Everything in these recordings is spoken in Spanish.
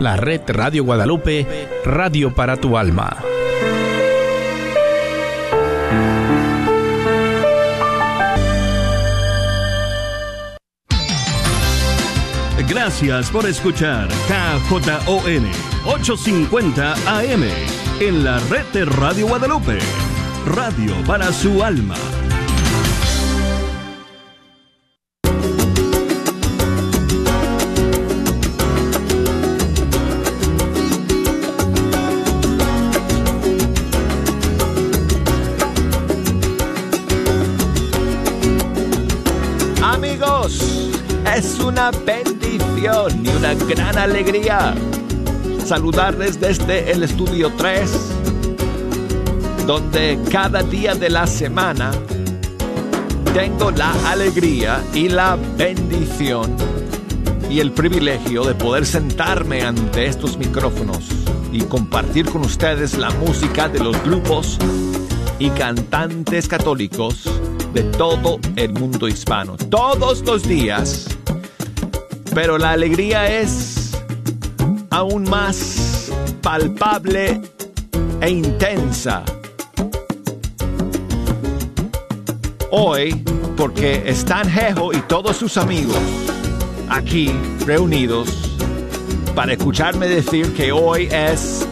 la red Radio Guadalupe, Radio para tu alma. Gracias por escuchar KJON 850 AM en la red de Radio Guadalupe, Radio para su alma. Una bendición y una gran alegría. Saludarles desde el estudio 3, donde cada día de la semana tengo la alegría y la bendición y el privilegio de poder sentarme ante estos micrófonos y compartir con ustedes la música de los grupos y cantantes católicos de todo el mundo hispano, todos los días pero la alegría es aún más palpable e intensa. Hoy, porque están Jejo y todos sus amigos aquí reunidos para escucharme decir que hoy es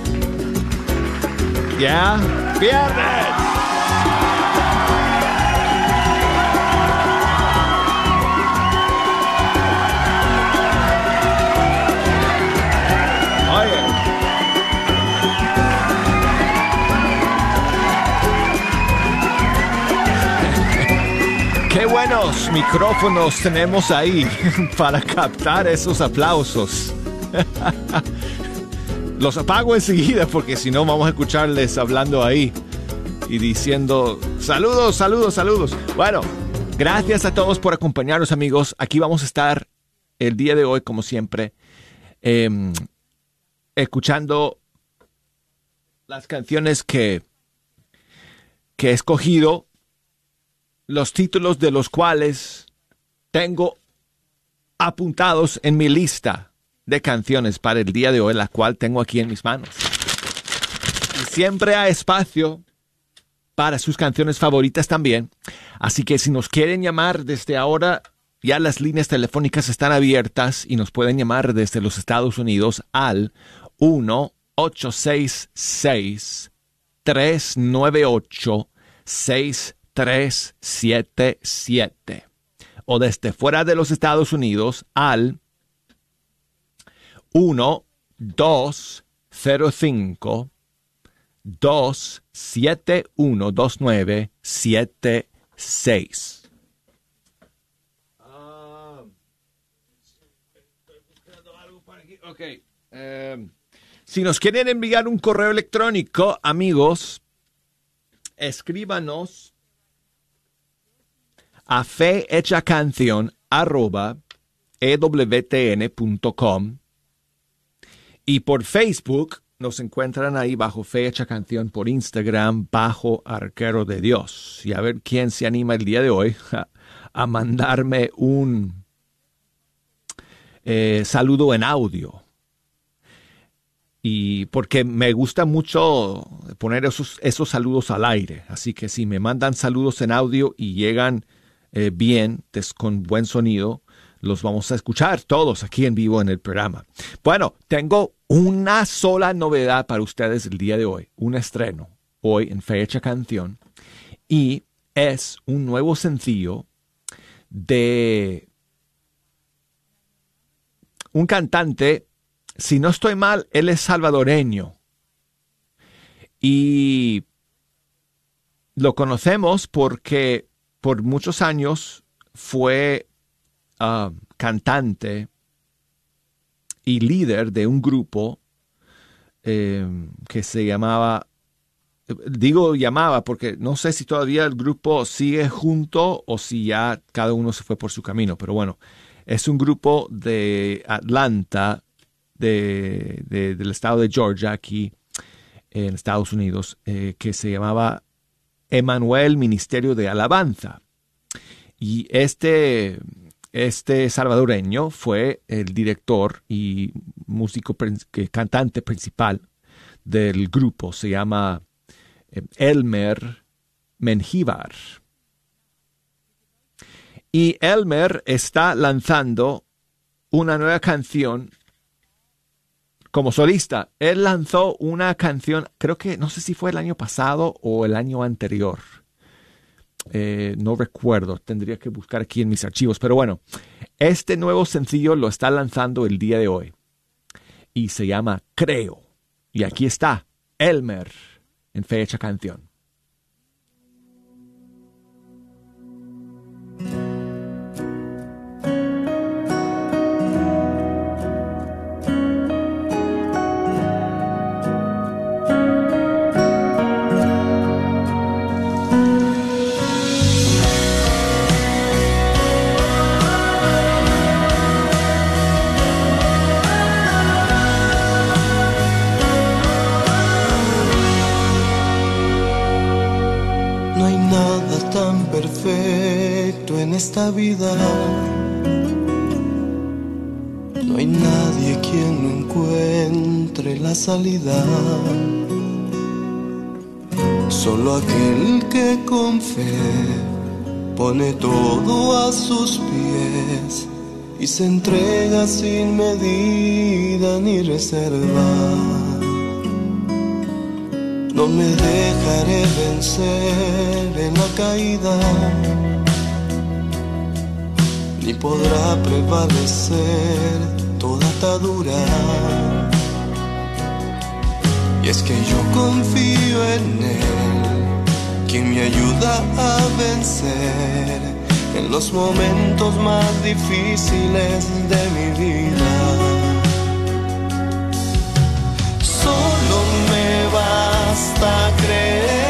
ya viernes. Qué buenos micrófonos tenemos ahí para captar esos aplausos. Los apago enseguida porque si no vamos a escucharles hablando ahí y diciendo saludos, saludos, saludos. Bueno, gracias a todos por acompañarnos amigos. Aquí vamos a estar el día de hoy como siempre em, escuchando las canciones que, que he escogido los títulos de los cuales tengo apuntados en mi lista de canciones para el día de hoy, la cual tengo aquí en mis manos. Y siempre hay espacio para sus canciones favoritas también. Así que si nos quieren llamar desde ahora, ya las líneas telefónicas están abiertas y nos pueden llamar desde los Estados Unidos al 1 866 398 6 377 o desde fuera de los Estados Unidos al 1 205 271 2976. Okay. Um, si nos quieren enviar un correo electrónico, amigos, escríbanos a fe hecha canción arroba ewtn.com y por Facebook nos encuentran ahí bajo Fe Hecha Canción, por Instagram bajo Arquero de Dios. Y a ver quién se anima el día de hoy a, mandarme un eh, saludo en audio. Y porque me gusta mucho poner esos, esos saludos al aire. Así que si me mandan saludos en audio y llegan eh, bien, con buen sonido, los vamos a escuchar todos aquí en vivo en el programa. Bueno, tengo una sola novedad para ustedes el día de hoy, un estreno hoy en Fecha Canción, y es un nuevo sencillo de un cantante, si no estoy mal, él es salvadoreño. Y lo conocemos porque por muchos años fue ah, cantante y líder de un grupo em, que se llamaba, digo llamaba porque no sé si todavía el grupo sigue junto o si ya cada uno se fue por su camino, pero bueno, es un grupo de Atlanta, del estado de Georgia, aquí en Estados Unidos, eh, que se llamaba Emanuel Ministerio de Alabanza. Y este, Este salvadoreño fue el director y músico, cantante principal del grupo. Se llama eh, Elmer Mengíbar. Y Elmer está lanzando una nueva canción como solista. Él lanzó una canción, creo que no sé si fue el año pasado o el año anterior. Eh, no recuerdo, tendría que buscar aquí en mis archivos. Pero bueno, este nuevo sencillo lo está lanzando el día de hoy. Y se llama Creo. Y aquí está, Elmer, en fecha canción. No hay nadie quien encuentre la salida. Solo aquel que con fe pone todo a sus pies y se entrega sin medida ni reserva. No me dejaré vencer en la caída ni podrá prevalecer toda atadura. Y es que yo confío en Él, quien me ayuda a vencer en los momentos más difíciles de mi vida. Solo me basta creer.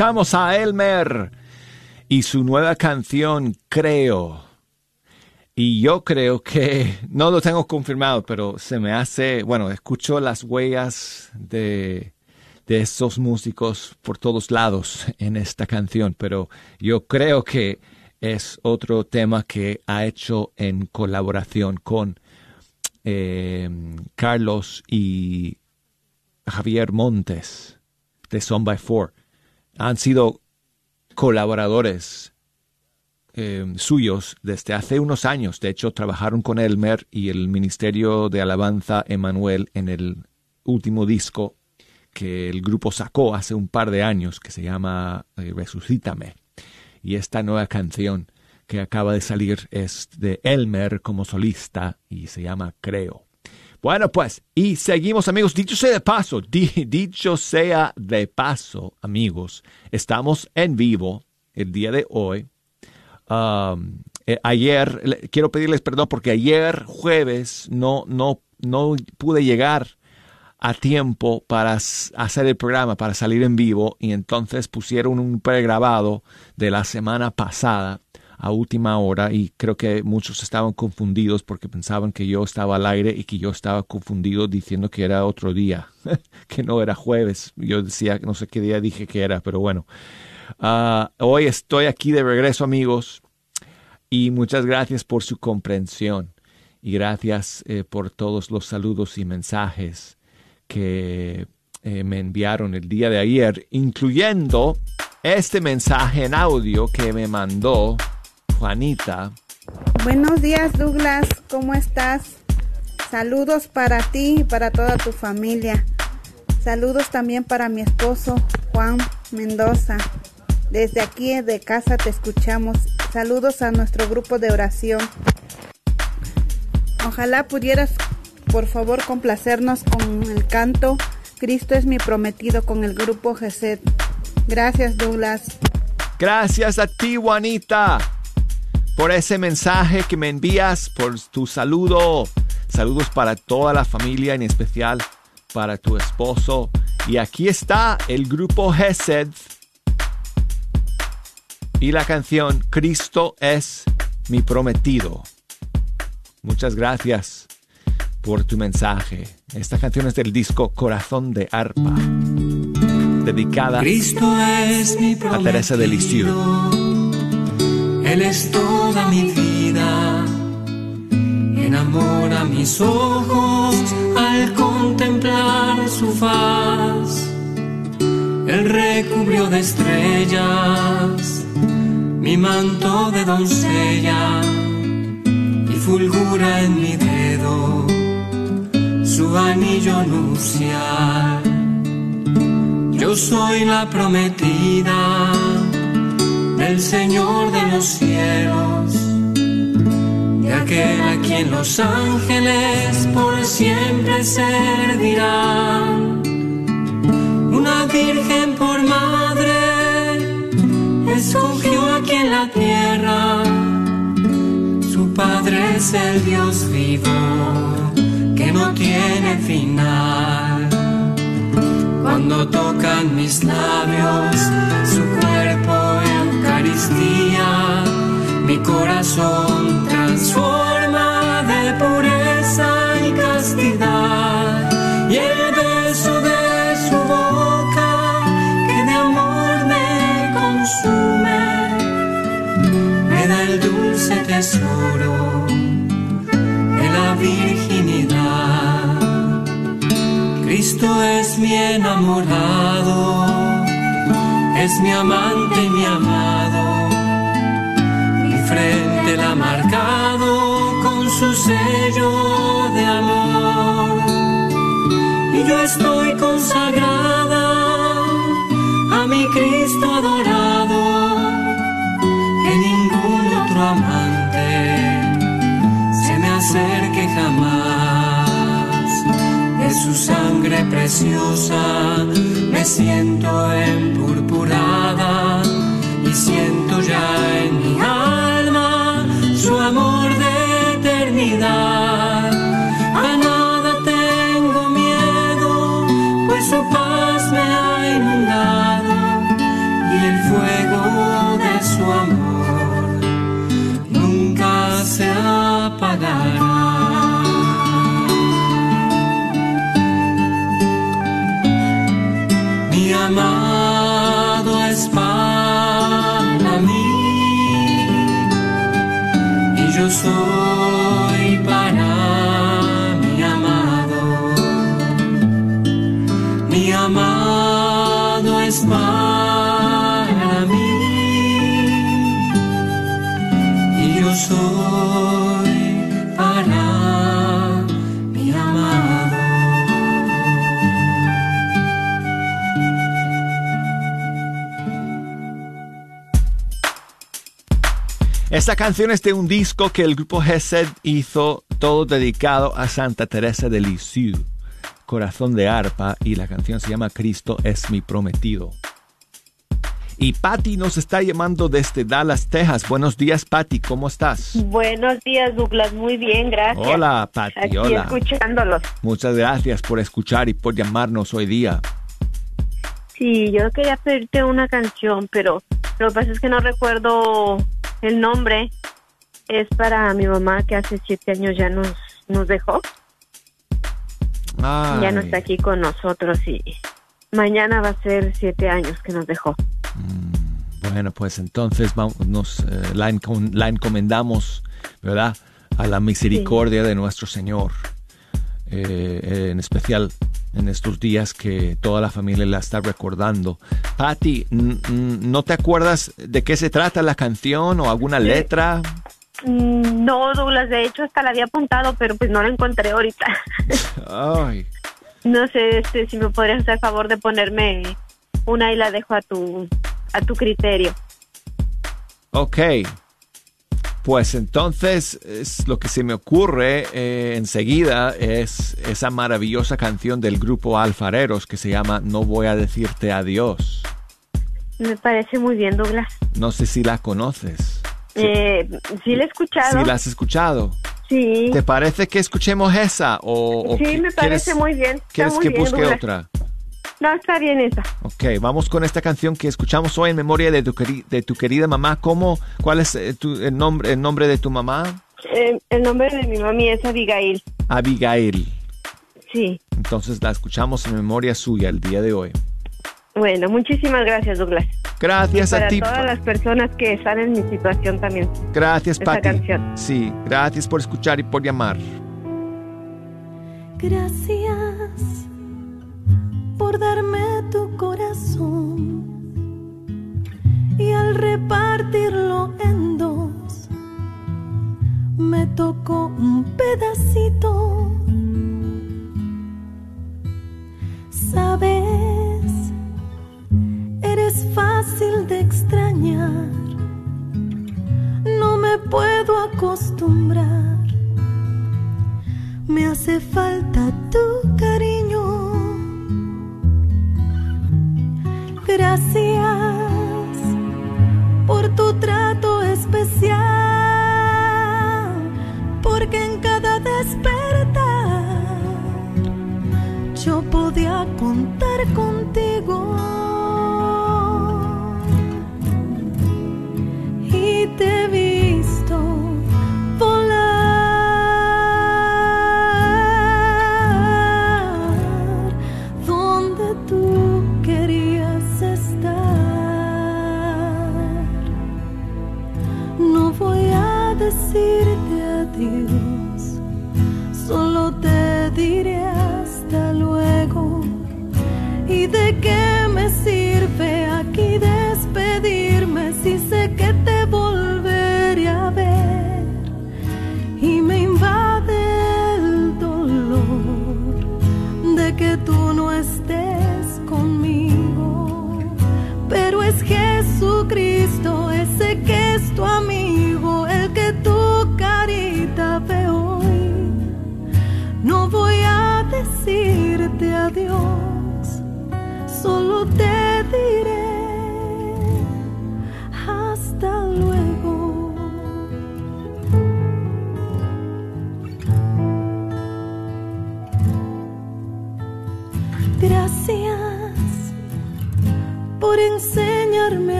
Escuchamos a Elmer y su nueva canción Creo. Y yo creo que, no lo tengo confirmado, pero se me hace, bueno, escucho las huellas de, de estos músicos por todos lados en esta canción, pero yo creo que es otro tema que ha hecho en colaboración con eh, Carlos y Javier Montes de Son by Four. Han sido colaboradores eh, suyos desde hace unos años. De hecho, trabajaron con Elmer y el Ministerio de Alabanza Emanuel en el último disco que el grupo sacó hace un par de años, que se llama eh, Resucítame. Y esta nueva canción que acaba de salir es de Elmer como solista y se llama Creo. Bueno, pues, y seguimos amigos, dicho sea de paso, dicho sea de paso, amigos, estamos en vivo el día de hoy. Um, eh, ayer, quiero pedirles perdón porque ayer jueves no, no, no pude llegar a tiempo para hacer el programa, para salir en vivo, y entonces pusieron un pregrabado de la semana pasada a última hora y creo que muchos estaban confundidos porque pensaban que yo estaba al aire y que yo estaba confundido diciendo que era otro día, que no era jueves. Yo decía, no sé qué día dije que era, pero bueno. Ah, hoy estoy aquí de regreso amigos y muchas gracias por su comprensión y gracias eh, por todos los saludos y mensajes que eh, me enviaron el día de ayer, incluyendo este mensaje en audio que me mandó Juanita. Buenos días Douglas, ¿cómo estás? Saludos para ti y para toda tu familia. Saludos también para mi esposo Juan Mendoza. Desde aquí de casa te escuchamos. Saludos a nuestro grupo de oración. Ojalá pudieras por favor complacernos con el canto Cristo es mi prometido con el grupo GESED. Gracias Douglas. Gracias a ti Juanita por ese mensaje que me envías, por tu saludo. Saludos para toda la familia, en especial para tu esposo. Y aquí está el grupo GESED y la canción Cristo es mi prometido. Muchas gracias por tu mensaje. Esta canción es del disco Corazón de Arpa, dedicada a Teresa de Lisieux. Él es toda mi vida, enamora mis ojos al contemplar su faz. Él recubrió de estrellas mi manto de doncella y fulgura en mi dedo su anillo nupcial. Yo soy la prometida del Señor de los cielos, de aquel a quien los ángeles por siempre servirán. Una virgen por madre escogió aquí en la tierra, su padre es el Dios vivo no tiene final. Cuando tocan mis labios su Eucaristía, mi corazón transforma de pureza y castidad. Y el beso de su boca que de amor me consume, me da el dulce tesoro de la virginidad. Cristo es mi enamorado, es mi amante y mi amado. Mi frente la ha marcado con su sello de amor. Y yo estoy consagrada a mi Cristo adorado, que ningún otro amante se me acerque jamás su sangre preciosa me siento empurpurada y siento ya en mi alma su amor de eternidad. A nada tengo miedo, pues su paz Esta canción es de un disco que el grupo Gesed hizo todo dedicado a Santa Teresa de Lisieux, Corazón de Arpa, y la canción se llama Cristo es mi prometido. Y Patty nos está llamando desde Dallas, Texas. Buenos días, Patty, ¿cómo estás? Buenos días, Douglas. Muy bien, gracias. Hola, Patty, Aquí hola. escuchándolos. Muchas gracias por escuchar y por llamarnos hoy día. Sí, yo quería pedirte una canción, pero lo que pasa es que no recuerdo el nombre. Es para mi mamá que hace siete años ya nos, nos dejó. Ya no está aquí con nosotros y mañana va a ser siete años que nos dejó. Bueno, pues entonces vamos, nos, eh, la, encom- la encomendamos, ¿verdad? A la misericordia de nuestro Señor. Eh, en especial en estos días que toda la familia la está recordando. N- ¿no te acuerdas de qué se trata la canción o alguna letra? Mm, No, Douglas, de hecho hasta la había apuntado, pero pues no la encontré ahorita. Ay, No sé este, si me podrías hacer favor de ponerme una y la dejo a tu, a tu criterio. ok. Pues entonces es lo que se me ocurre eh, enseguida es esa maravillosa canción del grupo Alfareros que se llama No voy a decirte adiós. Me parece muy bien, Douglas. No sé si la conoces. Eh, sí, la he escuchado. Si la has escuchado. Sí, ¿Te parece que escuchemos esa? O, sí, me parece quieres- muy bien. Está ¿Quieres muy que bien, busque Douglas. otra? No, está bien esa. Ok, vamos con esta canción que escuchamos hoy en memoria de tu, queri- de tu querida mamá. ¿Cómo, ¿Cuál es eh, tu- el, nombre, el nombre de tu mamá? Eh, el nombre de mi mami es Abigail. Abigail. Sí. Entonces la escuchamos en memoria suya el día de hoy. Bueno, muchísimas gracias, Douglas. Gracias Para a ti. todas las personas que están en mi situación también. Gracias, Pati. canción. Sí, gracias por escuchar y por llamar. Gracias por darme tu corazón y al repartirlo en dos me tocó un pedacito. Sabes, eres fácil de extrañar, no me puedo acostumbrar. Me hace falta tu cariño. Gracias por tu trato especial, porque en cada despertar yo podía contar contigo.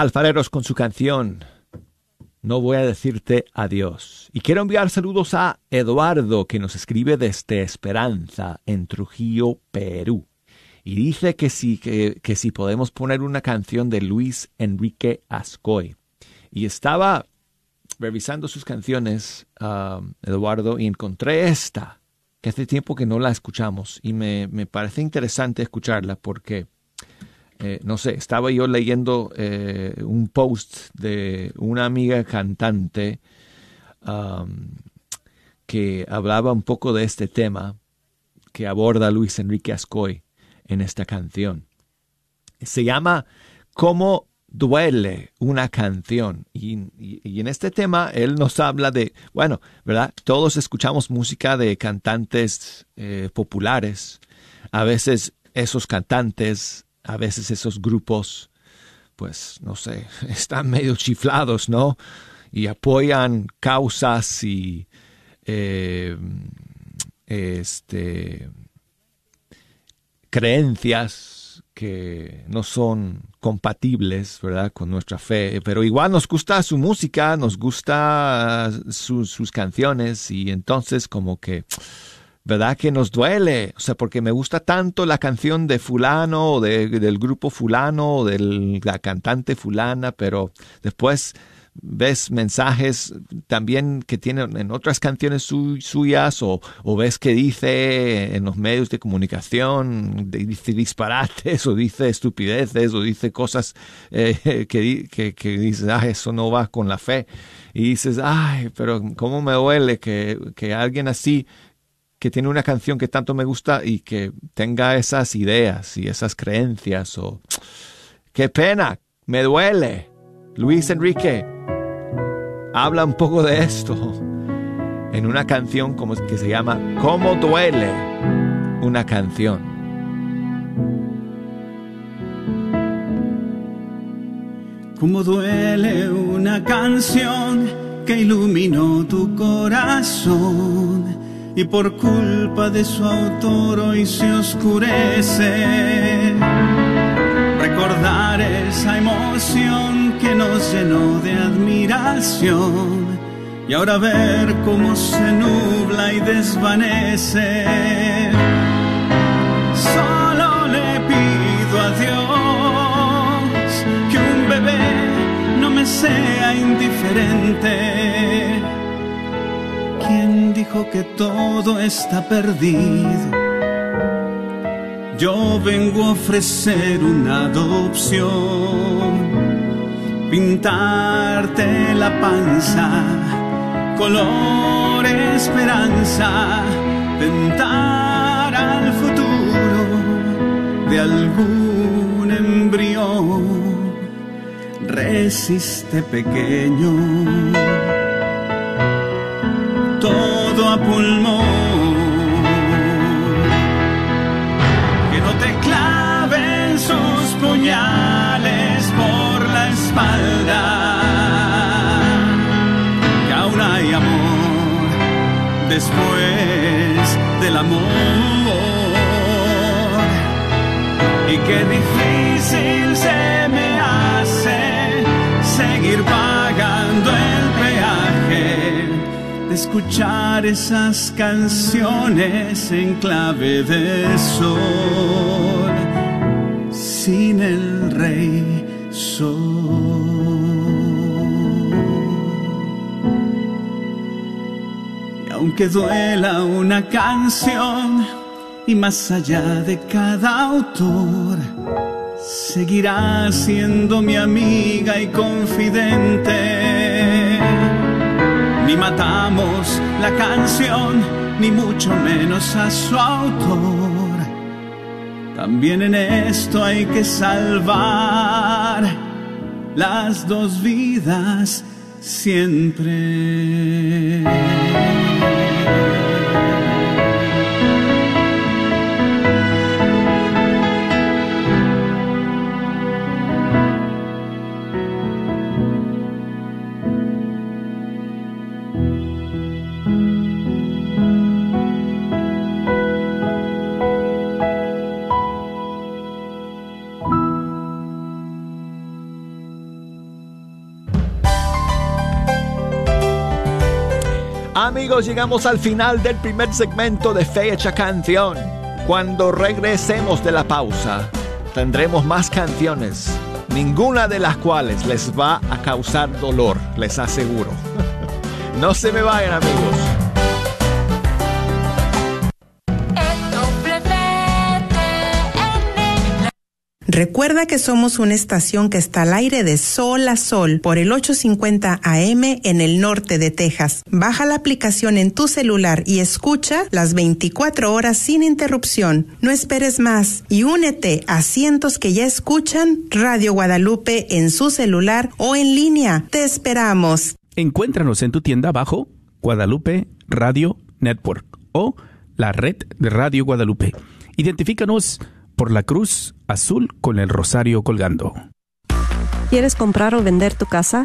Alfareros con su canción No voy a decirte adiós. Y quiero enviar saludos a Eduardo que nos escribe desde Esperanza en Trujillo, Perú. Y dice que si, que, si podemos poner una canción de Luis Enrique Ascoy. Y estaba revisando sus canciones, um, Eduardo, y encontré esta, que hace tiempo que no la escuchamos. Y me, me parece interesante escucharla porque eh, no sé, estaba yo leyendo eh, un post de una amiga cantante que hablaba un poco de este tema que aborda Luis Enrique Ascoy en esta canción. Se llama ¿Cómo duele una canción? Y en este tema él nos habla de, bueno, ¿verdad? Todos escuchamos música de cantantes eh, populares. A veces esos cantantes a veces esos grupos, pues, no sé, están medio chiflados, ¿no? Y apoyan causas y, eh, este, creencias que no son compatibles, ¿verdad?, con nuestra fe, pero igual nos gusta su música, nos gusta su, sus canciones y entonces como que ¿verdad? Que nos duele, o sea, porque me gusta tanto la canción de fulano o de, del grupo fulano o de la cantante fulana, pero después ves mensajes también que tienen en otras canciones su, suyas o, o, ves que dice en los medios de comunicación, dice disparates o dice estupideces o dice cosas eh, que, que, que dices, ah, eso no va con la fe. Y dices, ay, pero cómo me duele que, que alguien así que tiene una canción que tanto me gusta y que tenga esas ideas y esas creencias o qué pena, me duele. Luis Enrique habla un poco de esto en una canción como que se llama ¿Cómo duele una canción? ¿Cómo duele una canción que iluminó tu corazón? Y por culpa de su autor hoy se oscurece. Recordar esa emoción que nos llenó de admiración y ahora ver cómo se nubla y desvanece. Solo le pido a Dios que un bebé no me sea indiferente ¿Quién dijo que todo está perdido? Yo vengo a ofrecer una adopción, pintarte la panza color esperanza, tentar al futuro de algún embrión. Resiste pequeño, pulmón. Que no te claven sus puñales por la espalda. Que aún hay amor después del amor. Y qué difícil escuchar esas canciones en clave de sol sin el rey sol. Y aunque duela una canción y más allá de cada autor, seguirá siendo mi amiga y confidente. Ni matamos la canción, ni mucho menos a su autor. También en esto hay que salvar las dos vidas siempre. Llegamos al final del primer segmento de Fecha Canción. Cuando regresemos de la pausa, tendremos más canciones, ninguna de las cuales les va a causar dolor, les aseguro. No se me vayan amigos. Recuerda que somos una estación que está al aire de sol a sol por el 850 AM en el norte de Texas. Baja la aplicación en tu celular y escucha las 24 horas sin interrupción. No esperes más y únete a cientos que ya escuchan Radio Guadalupe en su celular o en línea. Te esperamos. Encuéntranos en tu tienda bajo Guadalupe Radio Network o la red de Radio Guadalupe. Identifícanos por la cruz azul con el rosario colgando. ¿Quieres comprar o vender tu casa?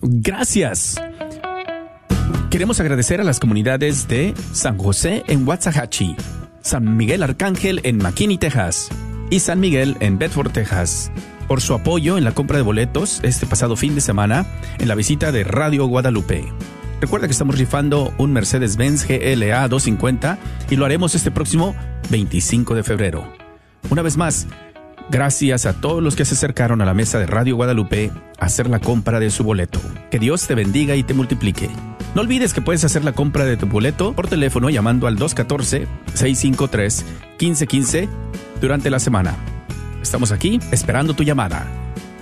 Gracias. Queremos agradecer a las comunidades de San José en Waxahachie, San Miguel Arcángel en McKinney, Texas, y San Miguel en Bedford, Texas, por su apoyo en la compra de boletos este pasado fin de semana en la visita de Radio Guadalupe. Recuerda que estamos rifando un Mercedes-Benz GLA 250 y lo haremos este próximo 25 de febrero. Una vez más, gracias a todos los que se acercaron a la mesa de Radio Guadalupe a hacer la compra de su boleto. Que Dios te bendiga y te multiplique. No olvides que puedes hacer la compra de tu boleto por teléfono llamando al 214-653-1515 durante la semana. Estamos aquí esperando tu llamada.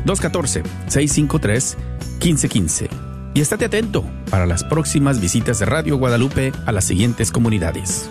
214-653-1515. Y estate atento para las próximas visitas de Radio Guadalupe a las siguientes comunidades.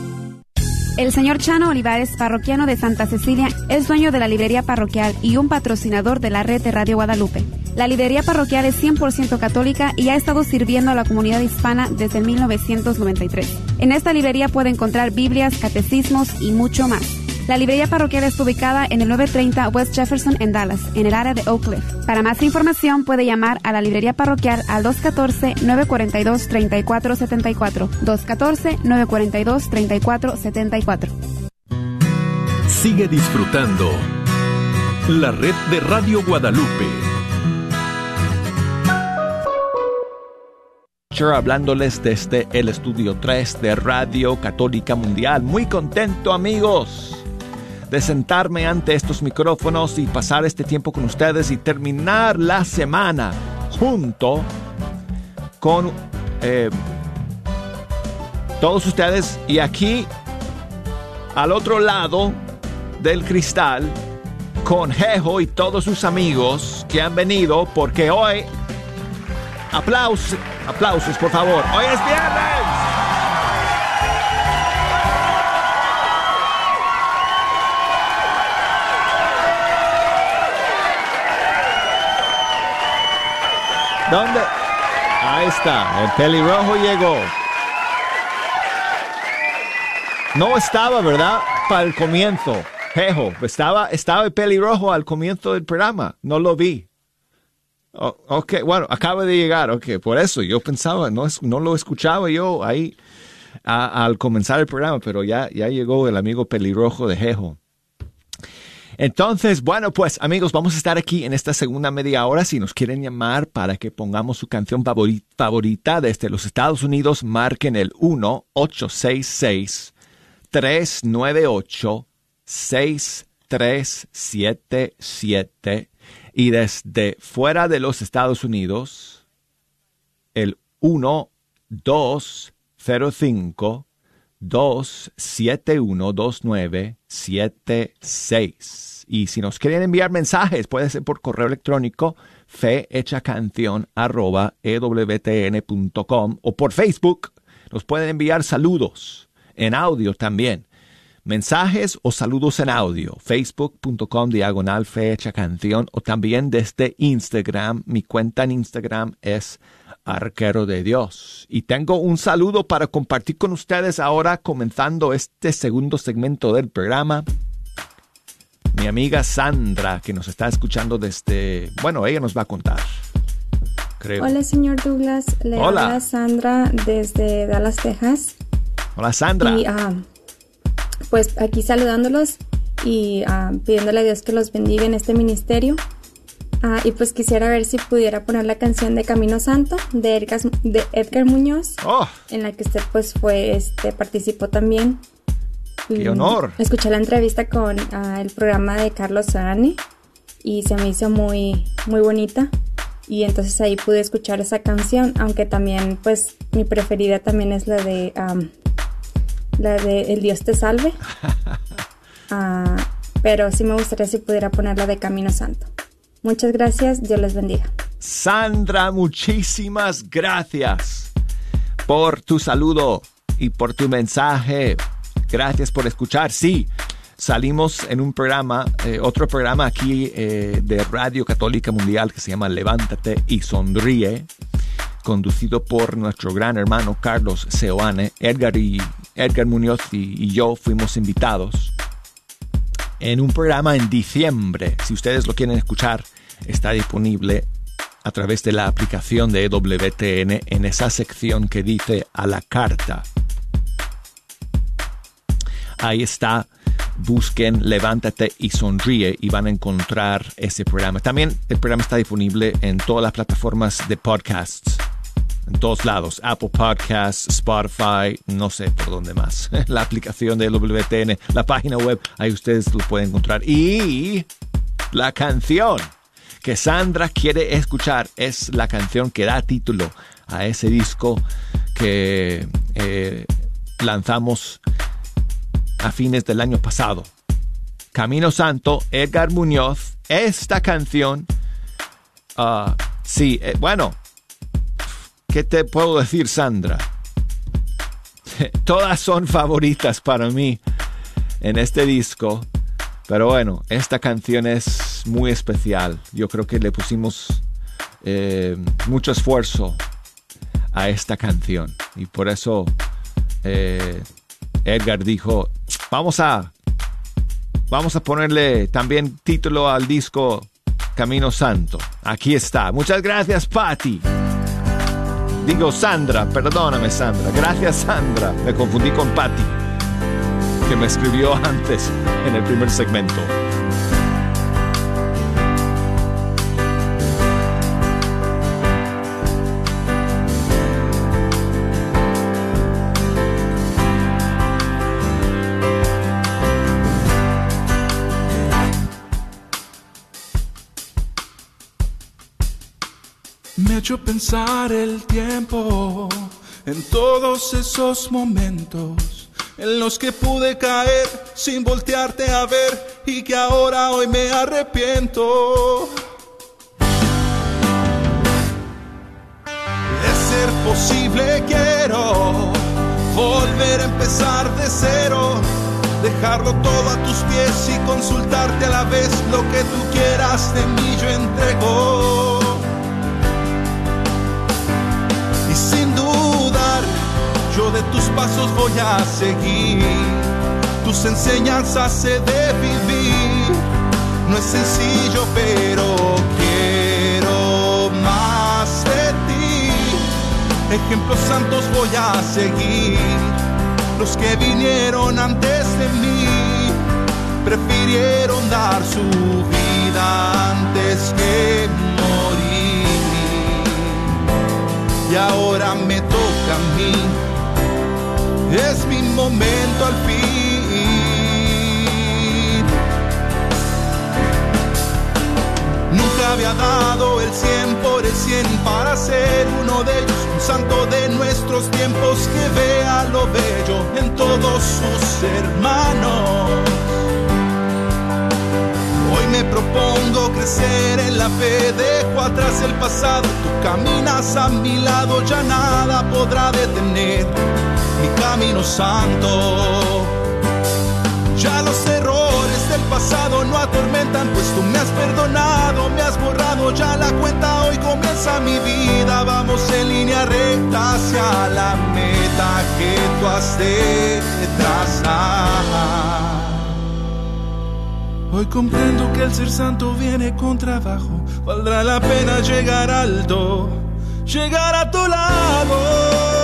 El señor Chano Olivares, parroquiano de Santa Cecilia, es dueño de la librería parroquial y un patrocinador de la red de Radio Guadalupe. La librería parroquial es 100% católica y ha estado sirviendo a la comunidad hispana desde 1993. En esta librería puede encontrar Biblias, catecismos y mucho más. La librería parroquial está ubicada en el 930 West Jefferson en Dallas, en el área de Oak Cliff. Para más información puede llamar a la librería parroquial al 214-942-3474. 214-942-3474. Sigue disfrutando la red de Radio Guadalupe. hablándoles desde el estudio 3 de Radio Católica Mundial. Muy contento amigos de sentarme ante estos micrófonos y pasar este tiempo con ustedes y terminar la semana junto con eh, todos ustedes y aquí al otro lado del cristal con Jejo y todos sus amigos que han venido porque hoy aplausos Aplausos, por favor. Hoy es viernes. ¿Dónde? Ahí está, el pelirrojo llegó. No estaba, ¿verdad? Para el comienzo. Jejo, estaba, estaba el pelirrojo al comienzo del programa. No lo vi. Oh, ok, bueno, acaba de llegar, ok, por eso yo pensaba, no, no lo escuchaba yo ahí al comenzar el programa, pero ya, ya llegó el amigo pelirrojo de Jejo. Entonces, bueno, pues amigos, vamos a estar aquí en esta segunda media hora. Si nos quieren llamar para que pongamos su canción favorita desde los Estados Unidos, marquen el 1-866-398-6377 y desde fuera de los Estados Unidos, el 1205 271 2976. Y si nos quieren enviar mensajes, puede ser por correo electrónico fehechacanción arroba ewtn.com o por Facebook. Nos pueden enviar saludos en audio también mensajes o saludos en audio, facebook.com diagonal fecha canción o también desde Instagram. Mi cuenta en Instagram es arquero de Dios. Y tengo un saludo para compartir con ustedes ahora comenzando este segundo segmento del programa. Mi amiga Sandra, que nos está escuchando desde, bueno, ella nos va a contar. Creo. Hola, señor Douglas. Le Hola. habla Sandra desde Dallas, Texas. Hola, Sandra. Y ah, pues aquí saludándolos y ah, pidiéndole a Dios que los bendiga en este ministerio. Ah, y pues quisiera ver si pudiera poner la canción de Camino Santo de Edgar, de Edgar Muñoz, Oh, en la que usted pues fue, este, participó también. qué honor. Escuché la entrevista con ah, el programa de Carlos Sarani y se me hizo muy, muy bonita. Y entonces ahí pude escuchar esa canción, aunque también pues mi preferida también es la de am, la de El Dios te salve. Ah, pero sí me gustaría si pudiera poner la de Camino Santo. Muchas gracias, Dios les bendiga. Sandra, muchísimas gracias por tu saludo y por tu mensaje. Gracias por escuchar. Sí, salimos en un programa, eh, otro programa aquí eh, de Radio Católica Mundial que se llama Levántate y Sonríe, conducido por nuestro gran hermano Carlos Seoane. Edgar, y, Edgar Muñoz y, y yo fuimos invitados en un programa en diciembre. Si ustedes lo quieren escuchar, está disponible a través de la aplicación de EWTN en esa sección que dice a la carta. Ahí está. Busquen Levántate y Sonríe y van a encontrar ese programa. También el programa está disponible en todas las plataformas de podcasts. En todos lados. Apple Podcasts, Spotify, no sé por dónde más. La aplicación de WTN, la página web, ahí ustedes lo pueden encontrar. Y la canción que Sandra quiere escuchar es la canción que da título a ese disco que eh, lanzamos a fines del año pasado. Camino Santo, Edgar Muñoz, esta canción, ah, sí, eh, bueno, ¿qué te puedo decir, Sandra? Todas son favoritas para mí en este disco, pero bueno, esta canción es muy especial. Yo creo que le pusimos eh, mucho esfuerzo a esta canción. Y por eso eh, Edgar dijo, vamos a, vamos a ponerle también título al disco Camino Santo. Aquí está. Muchas gracias, Patti. Digo Sandra, perdóname Sandra. Gracias Sandra. Me confundí con Patti, que me escribió antes en el primer segmento. Pensar el tiempo en todos esos momentos en los que pude caer sin voltearte a ver y que ahora hoy me arrepiento. De ser posible quiero volver a empezar de cero, dejarlo todo a tus pies y consultarte a la vez lo que tú quieras de mí yo entrego. Yo de tus pasos voy a seguir. Tus enseñanzas he de vivir. No es sencillo, pero quiero más de ti. Ejemplos santos voy a seguir. Los que vinieron antes de mí prefirieron dar su vida antes que morir y ahora me toca a mí. Es mi momento al fin. Nunca había dado el 100 por el 100 para ser uno de ellos, un santo de nuestros tiempos que vea lo bello en todos sus hermanos. Hoy me propongo crecer en la fe, dejo atrás el pasado, tú caminas a mi lado, ya nada podrá detener mi camino santo. Ya los errores del pasado no atormentan, pues tú me has perdonado, me has borrado ya la cuenta, hoy comienza mi vida, vamos en línea recta hacia la meta que tú has de trazar. Hoy comprendo que el ser santo viene con trabajo. Valdrá la pena llegar alto, llegar a tu lado.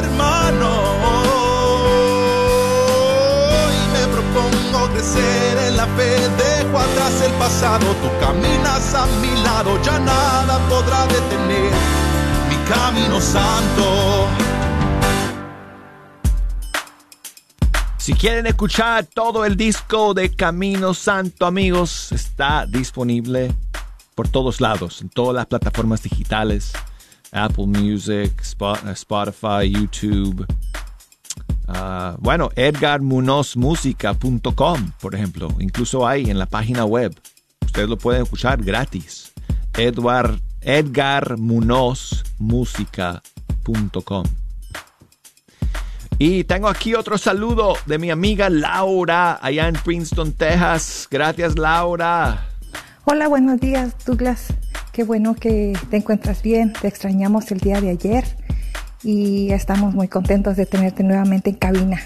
Sus hermanos. Y me propongo crecer en la fe, dejo atrás el pasado, tú caminas a mi lado, ya nada podrá detener mi camino santo. Si quieren escuchar todo el disco de Camino Santo, amigos, está disponible por todos lados, en todas las plataformas digitales, Apple Music, Spo- Spotify, YouTube. Ah, bueno, edgarmunozmusica.com, por ejemplo, incluso hay en la página web. Ustedes lo pueden escuchar gratis. Edward. Y tengo aquí otro saludo de mi amiga Laura, allá en Princeton, Texas. Gracias, Laura. Hola, buenos días, Douglas. Qué bueno que te encuentras bien. Te extrañamos el día de ayer y estamos muy contentos de tenerte nuevamente en cabina.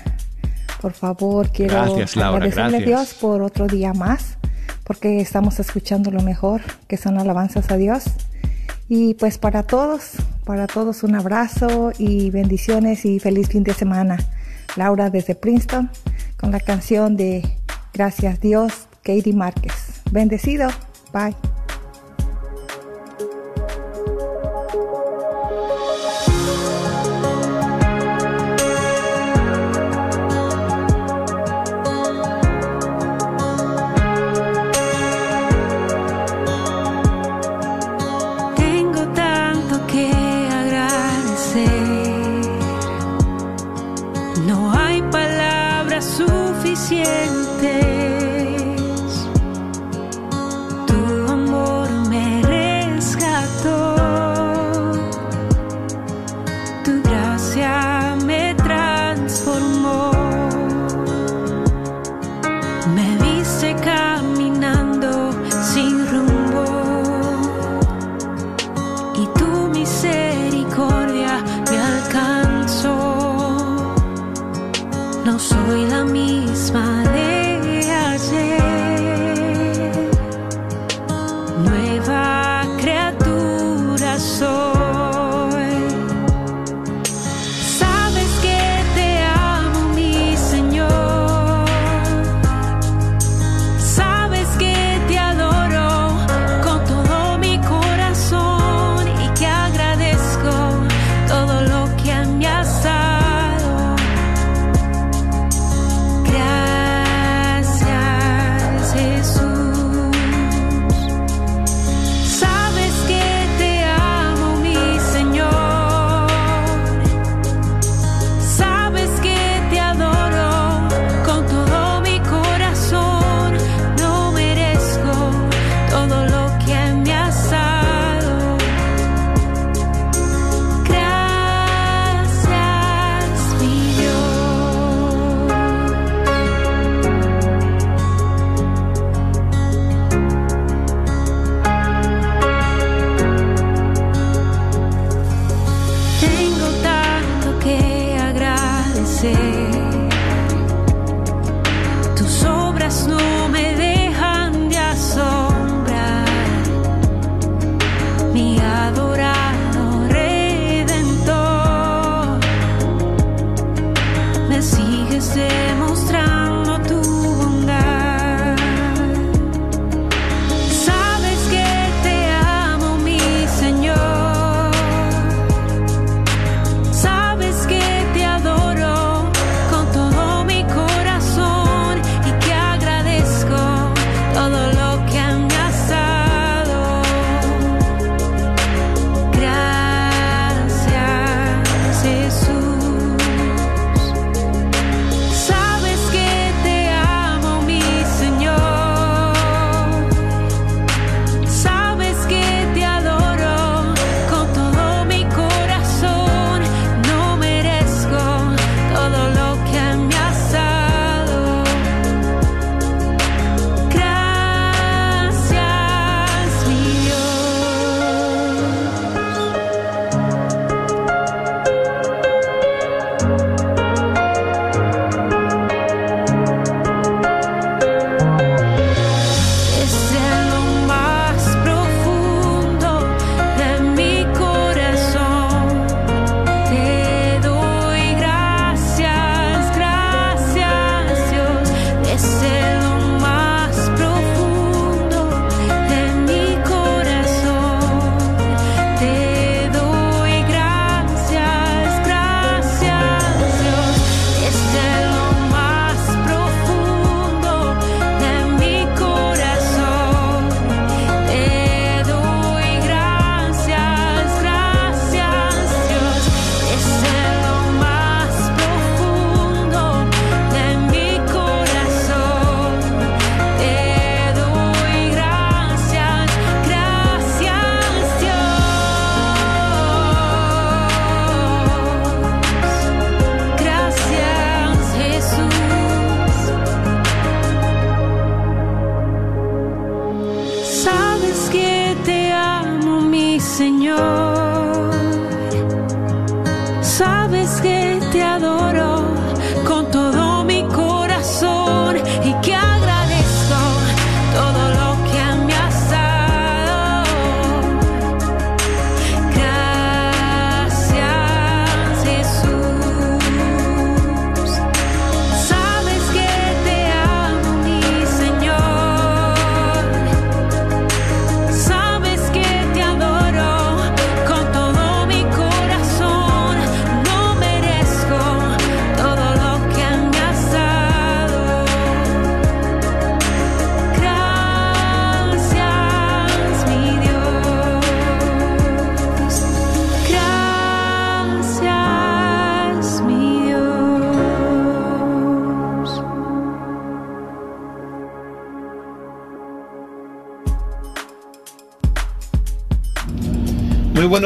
Por favor, quiero Gracias, Laura, agradecerle gracias. a Dios por otro día más, porque estamos escuchando lo mejor, que son alabanzas a Dios. Y pues para todos, para todos un abrazo y bendiciones y feliz fin de semana. Laura desde Princeton con la canción de Gracias Dios, Katie Márquez. Bendecido. Bye. No hay palabras suficientes.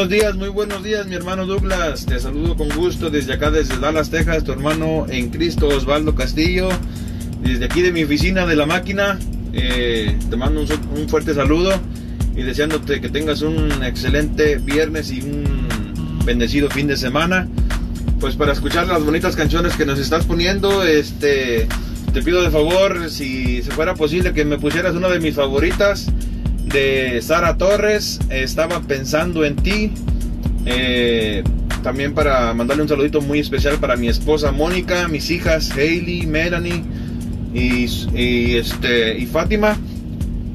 Buenos días, muy buenos días, mi hermano Douglas. Te saludo con gusto desde acá, desde Dallas, Texas, tu hermano en Cristo, Osvaldo Castillo. Desde aquí de mi oficina de la máquina, eh, te mando un, fuerte saludo y deseándote que tengas un excelente viernes y un bendecido fin de semana. Pues para escuchar las bonitas canciones que nos estás poniendo, este, te pido de favor, si, si fuera posible, que me pusieras una de mis favoritas de Sara Torres, estaba pensando en ti. Eh, también para mandarle un saludito muy especial para mi esposa Mónica, mis hijas Hailey, Melanie y, y, este, y Fátima.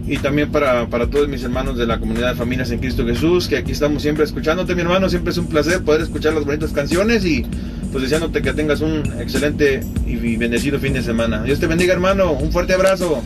Y también para, para todos mis hermanos de la comunidad de familias en Cristo Jesús, que aquí estamos siempre escuchándote, mi hermano. Siempre es un placer poder escuchar las bonitas canciones y pues deseándote que tengas un excelente y bendecido fin de semana. Dios te bendiga, hermano. Un fuerte abrazo.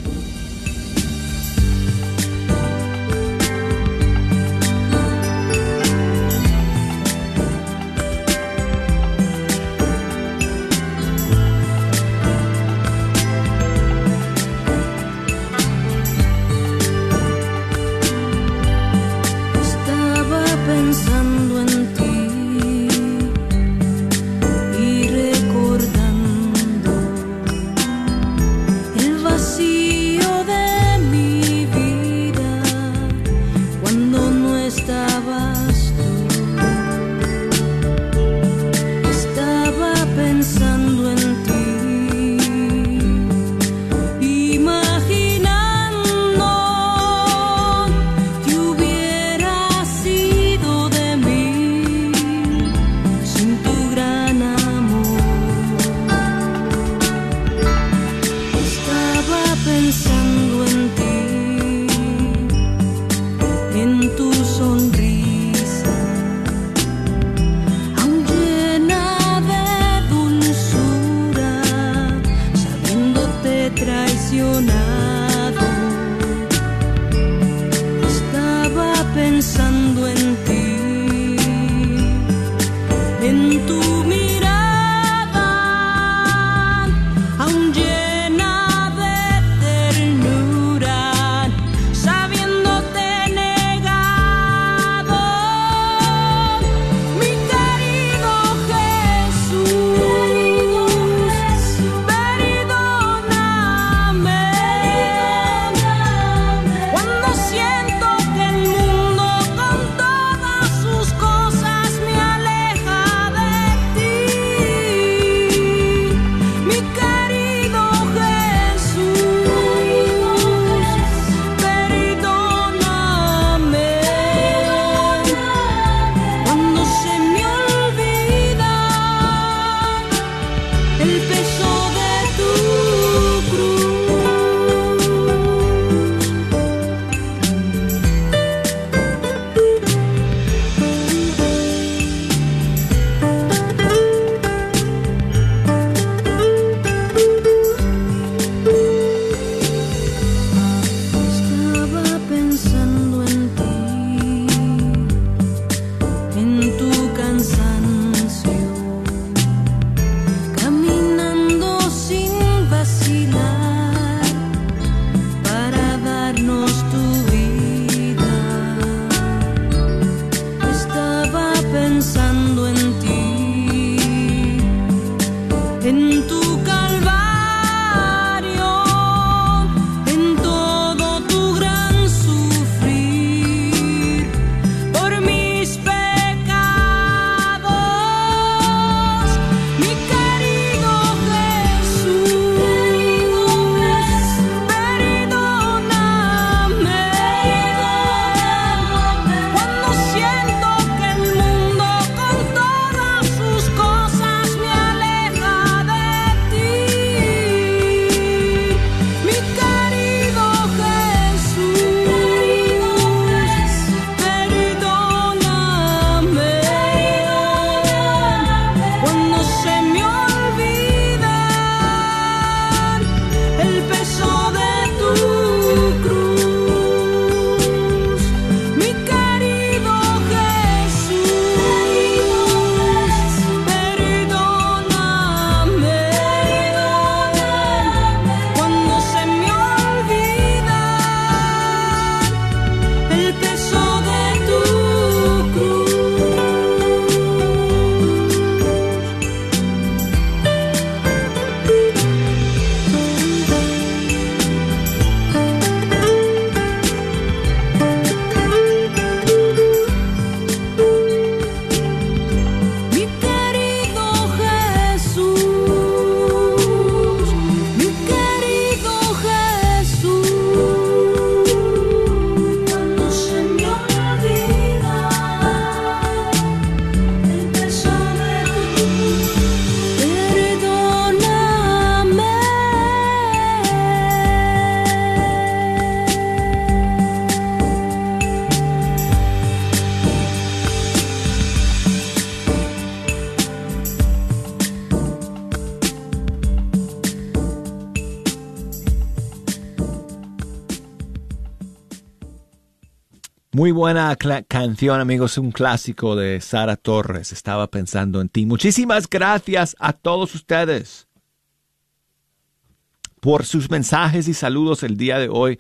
Muy buena canción, amigos, un clásico de Sara Torres. Estaba pensando en ti. Muchísimas gracias a todos ustedes por sus mensajes y saludos el día de hoy.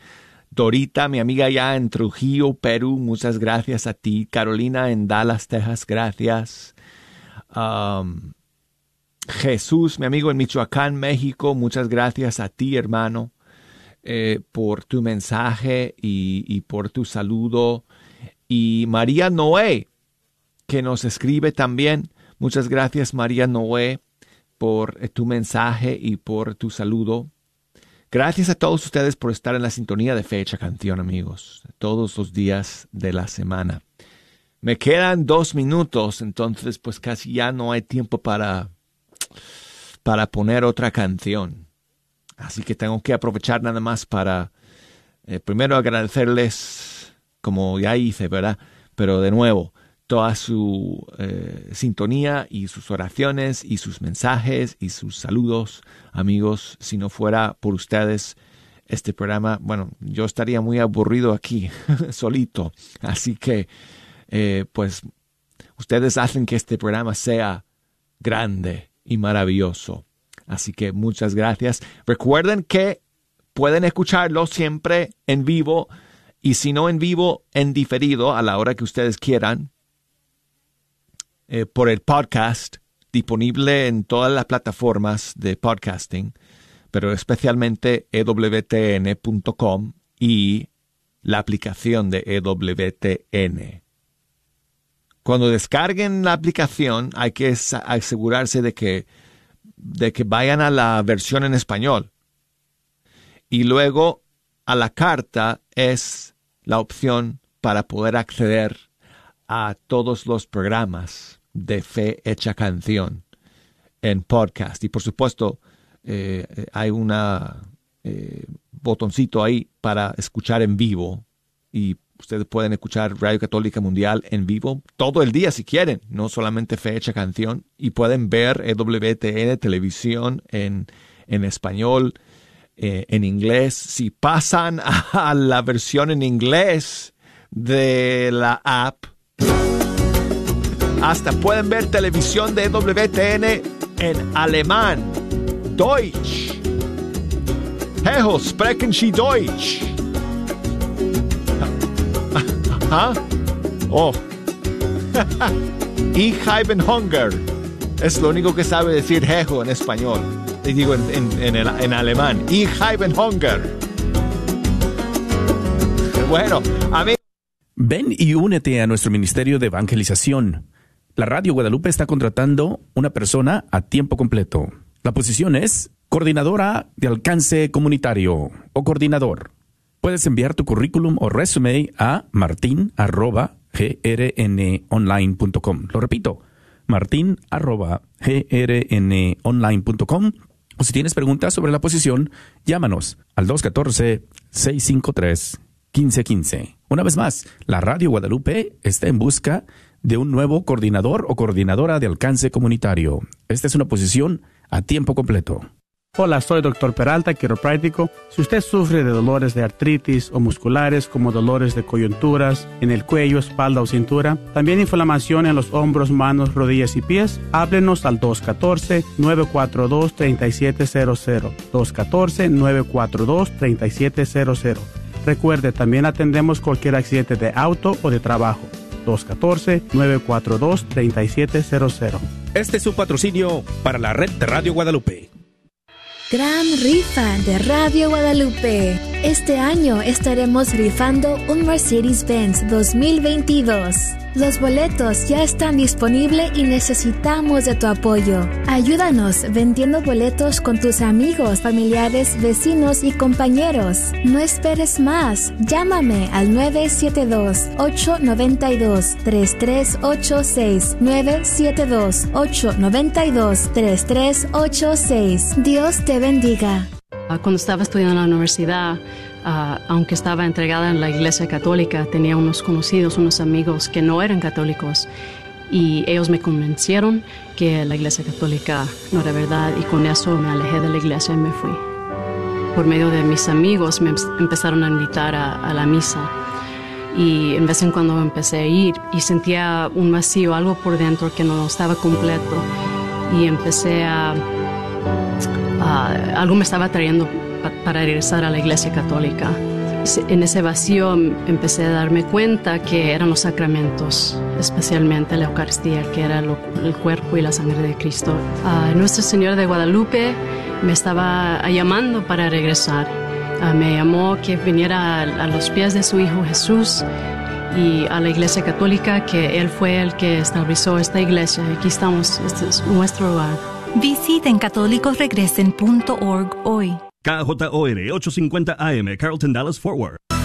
Dorita, mi amiga ya en Trujillo, Perú, muchas gracias a ti. Carolina en Dallas, Texas, gracias. Jesús, mi amigo en Michoacán, México, muchas gracias a ti, hermano, eh, por tu mensaje y, y por tu saludo. Y María Noé, que nos escribe también. Muchas gracias, María Noé, por eh, tu mensaje y por tu saludo. Gracias a todos ustedes por estar en la sintonía de Fecha Canción, amigos, todos los días de la semana. Me quedan dos minutos, entonces pues casi ya no hay tiempo para, para poner otra canción. Así que tengo que aprovechar nada más para eh, primero agradecerles, como ya hice, ¿verdad? Pero de nuevo, toda su eh, sintonía y sus oraciones y sus mensajes y sus saludos, amigos. Si no fuera por ustedes, este programa, bueno, yo estaría muy aburrido aquí, solito. Así que, eh, pues, ustedes hacen que este programa sea grande y maravilloso. Así que muchas gracias. Recuerden que pueden escucharlo siempre en vivo y si no en vivo, en diferido a la hora que ustedes quieran eh, por el podcast disponible en todas las plataformas de podcasting, pero especialmente ewtn.com y la aplicación de EWTN. Cuando descarguen la aplicación hay que asegurarse de que, de que vayan a la versión en español. Y luego a la carta es la opción para poder acceder a todos los programas de Fe Hecha Canción en podcast. Y por supuesto, eh, eh, hay un botoncito ahí para escuchar en vivo. Y ustedes pueden escuchar Radio Católica Mundial en vivo todo el día si quieren, no solamente Fe Hecha Canción. Y pueden ver EWTN Televisión en, en español, eh, en inglés. Si pasan a la versión en inglés de la app, hasta pueden ver televisión de WTN en alemán. Deutsch. Hejo, sprechen Sie Deutsch. ¿Ah? Oh. ich Hunger. Es lo único que sabe decir Hejo en español. Y digo en, en, en, alemán. Ich Hunger. Bueno, amigos. Ven y únete a nuestro ministerio de evangelización. La Radio Guadalupe está contratando una persona a tiempo completo. La posición es coordinadora de alcance comunitario o coordinador. Puedes enviar tu currículum o resume a martin.grnonline.com. Lo repito, martin.grnonline.com. O si tienes preguntas sobre la posición, llámanos al 214-653-1515. Una vez más, la Radio Guadalupe está en busca de un nuevo coordinador o coordinadora de alcance comunitario. Esta es una posición a tiempo completo. Hola, soy Dr. Peralta, quiropráctico. Si usted sufre de dolores de artritis o musculares como dolores de coyunturas en el cuello, espalda o cintura, también inflamación en los hombros, manos, rodillas y pies, háblenos al 214-942-3700. 214-942-3700. Recuerde, también atendemos cualquier accidente de auto o de trabajo. 214-942-3700. Este es su patrocinio para la red de Radio Guadalupe. Gran rifa de Radio Guadalupe. Este año estaremos rifando un Mercedes-Benz 2022. Los boletos ya están disponibles y necesitamos de tu apoyo. Ayúdanos vendiendo boletos con tus amigos, familiares, vecinos y compañeros. No esperes más. Llámame al 972-892-3386. 972-892-3386. Dios te bendiga. Ah, Cuando estaba estudiando en la universidad, ah, aunque estaba entregada en la iglesia católica, tenía unos conocidos, unos amigos que no eran católicos y ellos me convencieron que la iglesia católica no era verdad y con eso me alejé de la iglesia y me fui. Por medio de mis amigos me em- empezaron a invitar a, la misa y en vez en cuando empecé a ir y sentía un vacío, algo por dentro que no estaba completo y empecé a algo me estaba trayendo pa- para regresar a la iglesia católica. En ese vacío empecé a darme cuenta que eran los sacramentos, especialmente la Eucaristía, que era lo- el cuerpo y la sangre de Cristo. Ah, Nuestra Señora de Guadalupe me estaba llamando para regresar. Ah, me llamó que viniera a, a los pies de su Hijo Jesús y a la Iglesia Católica, que Él fue el que estableció esta iglesia. Aquí estamos, este es nuestro hogar. Visiten católicosregresen.org hoy. KJOR 850 AM, Carlton Dallas Forward.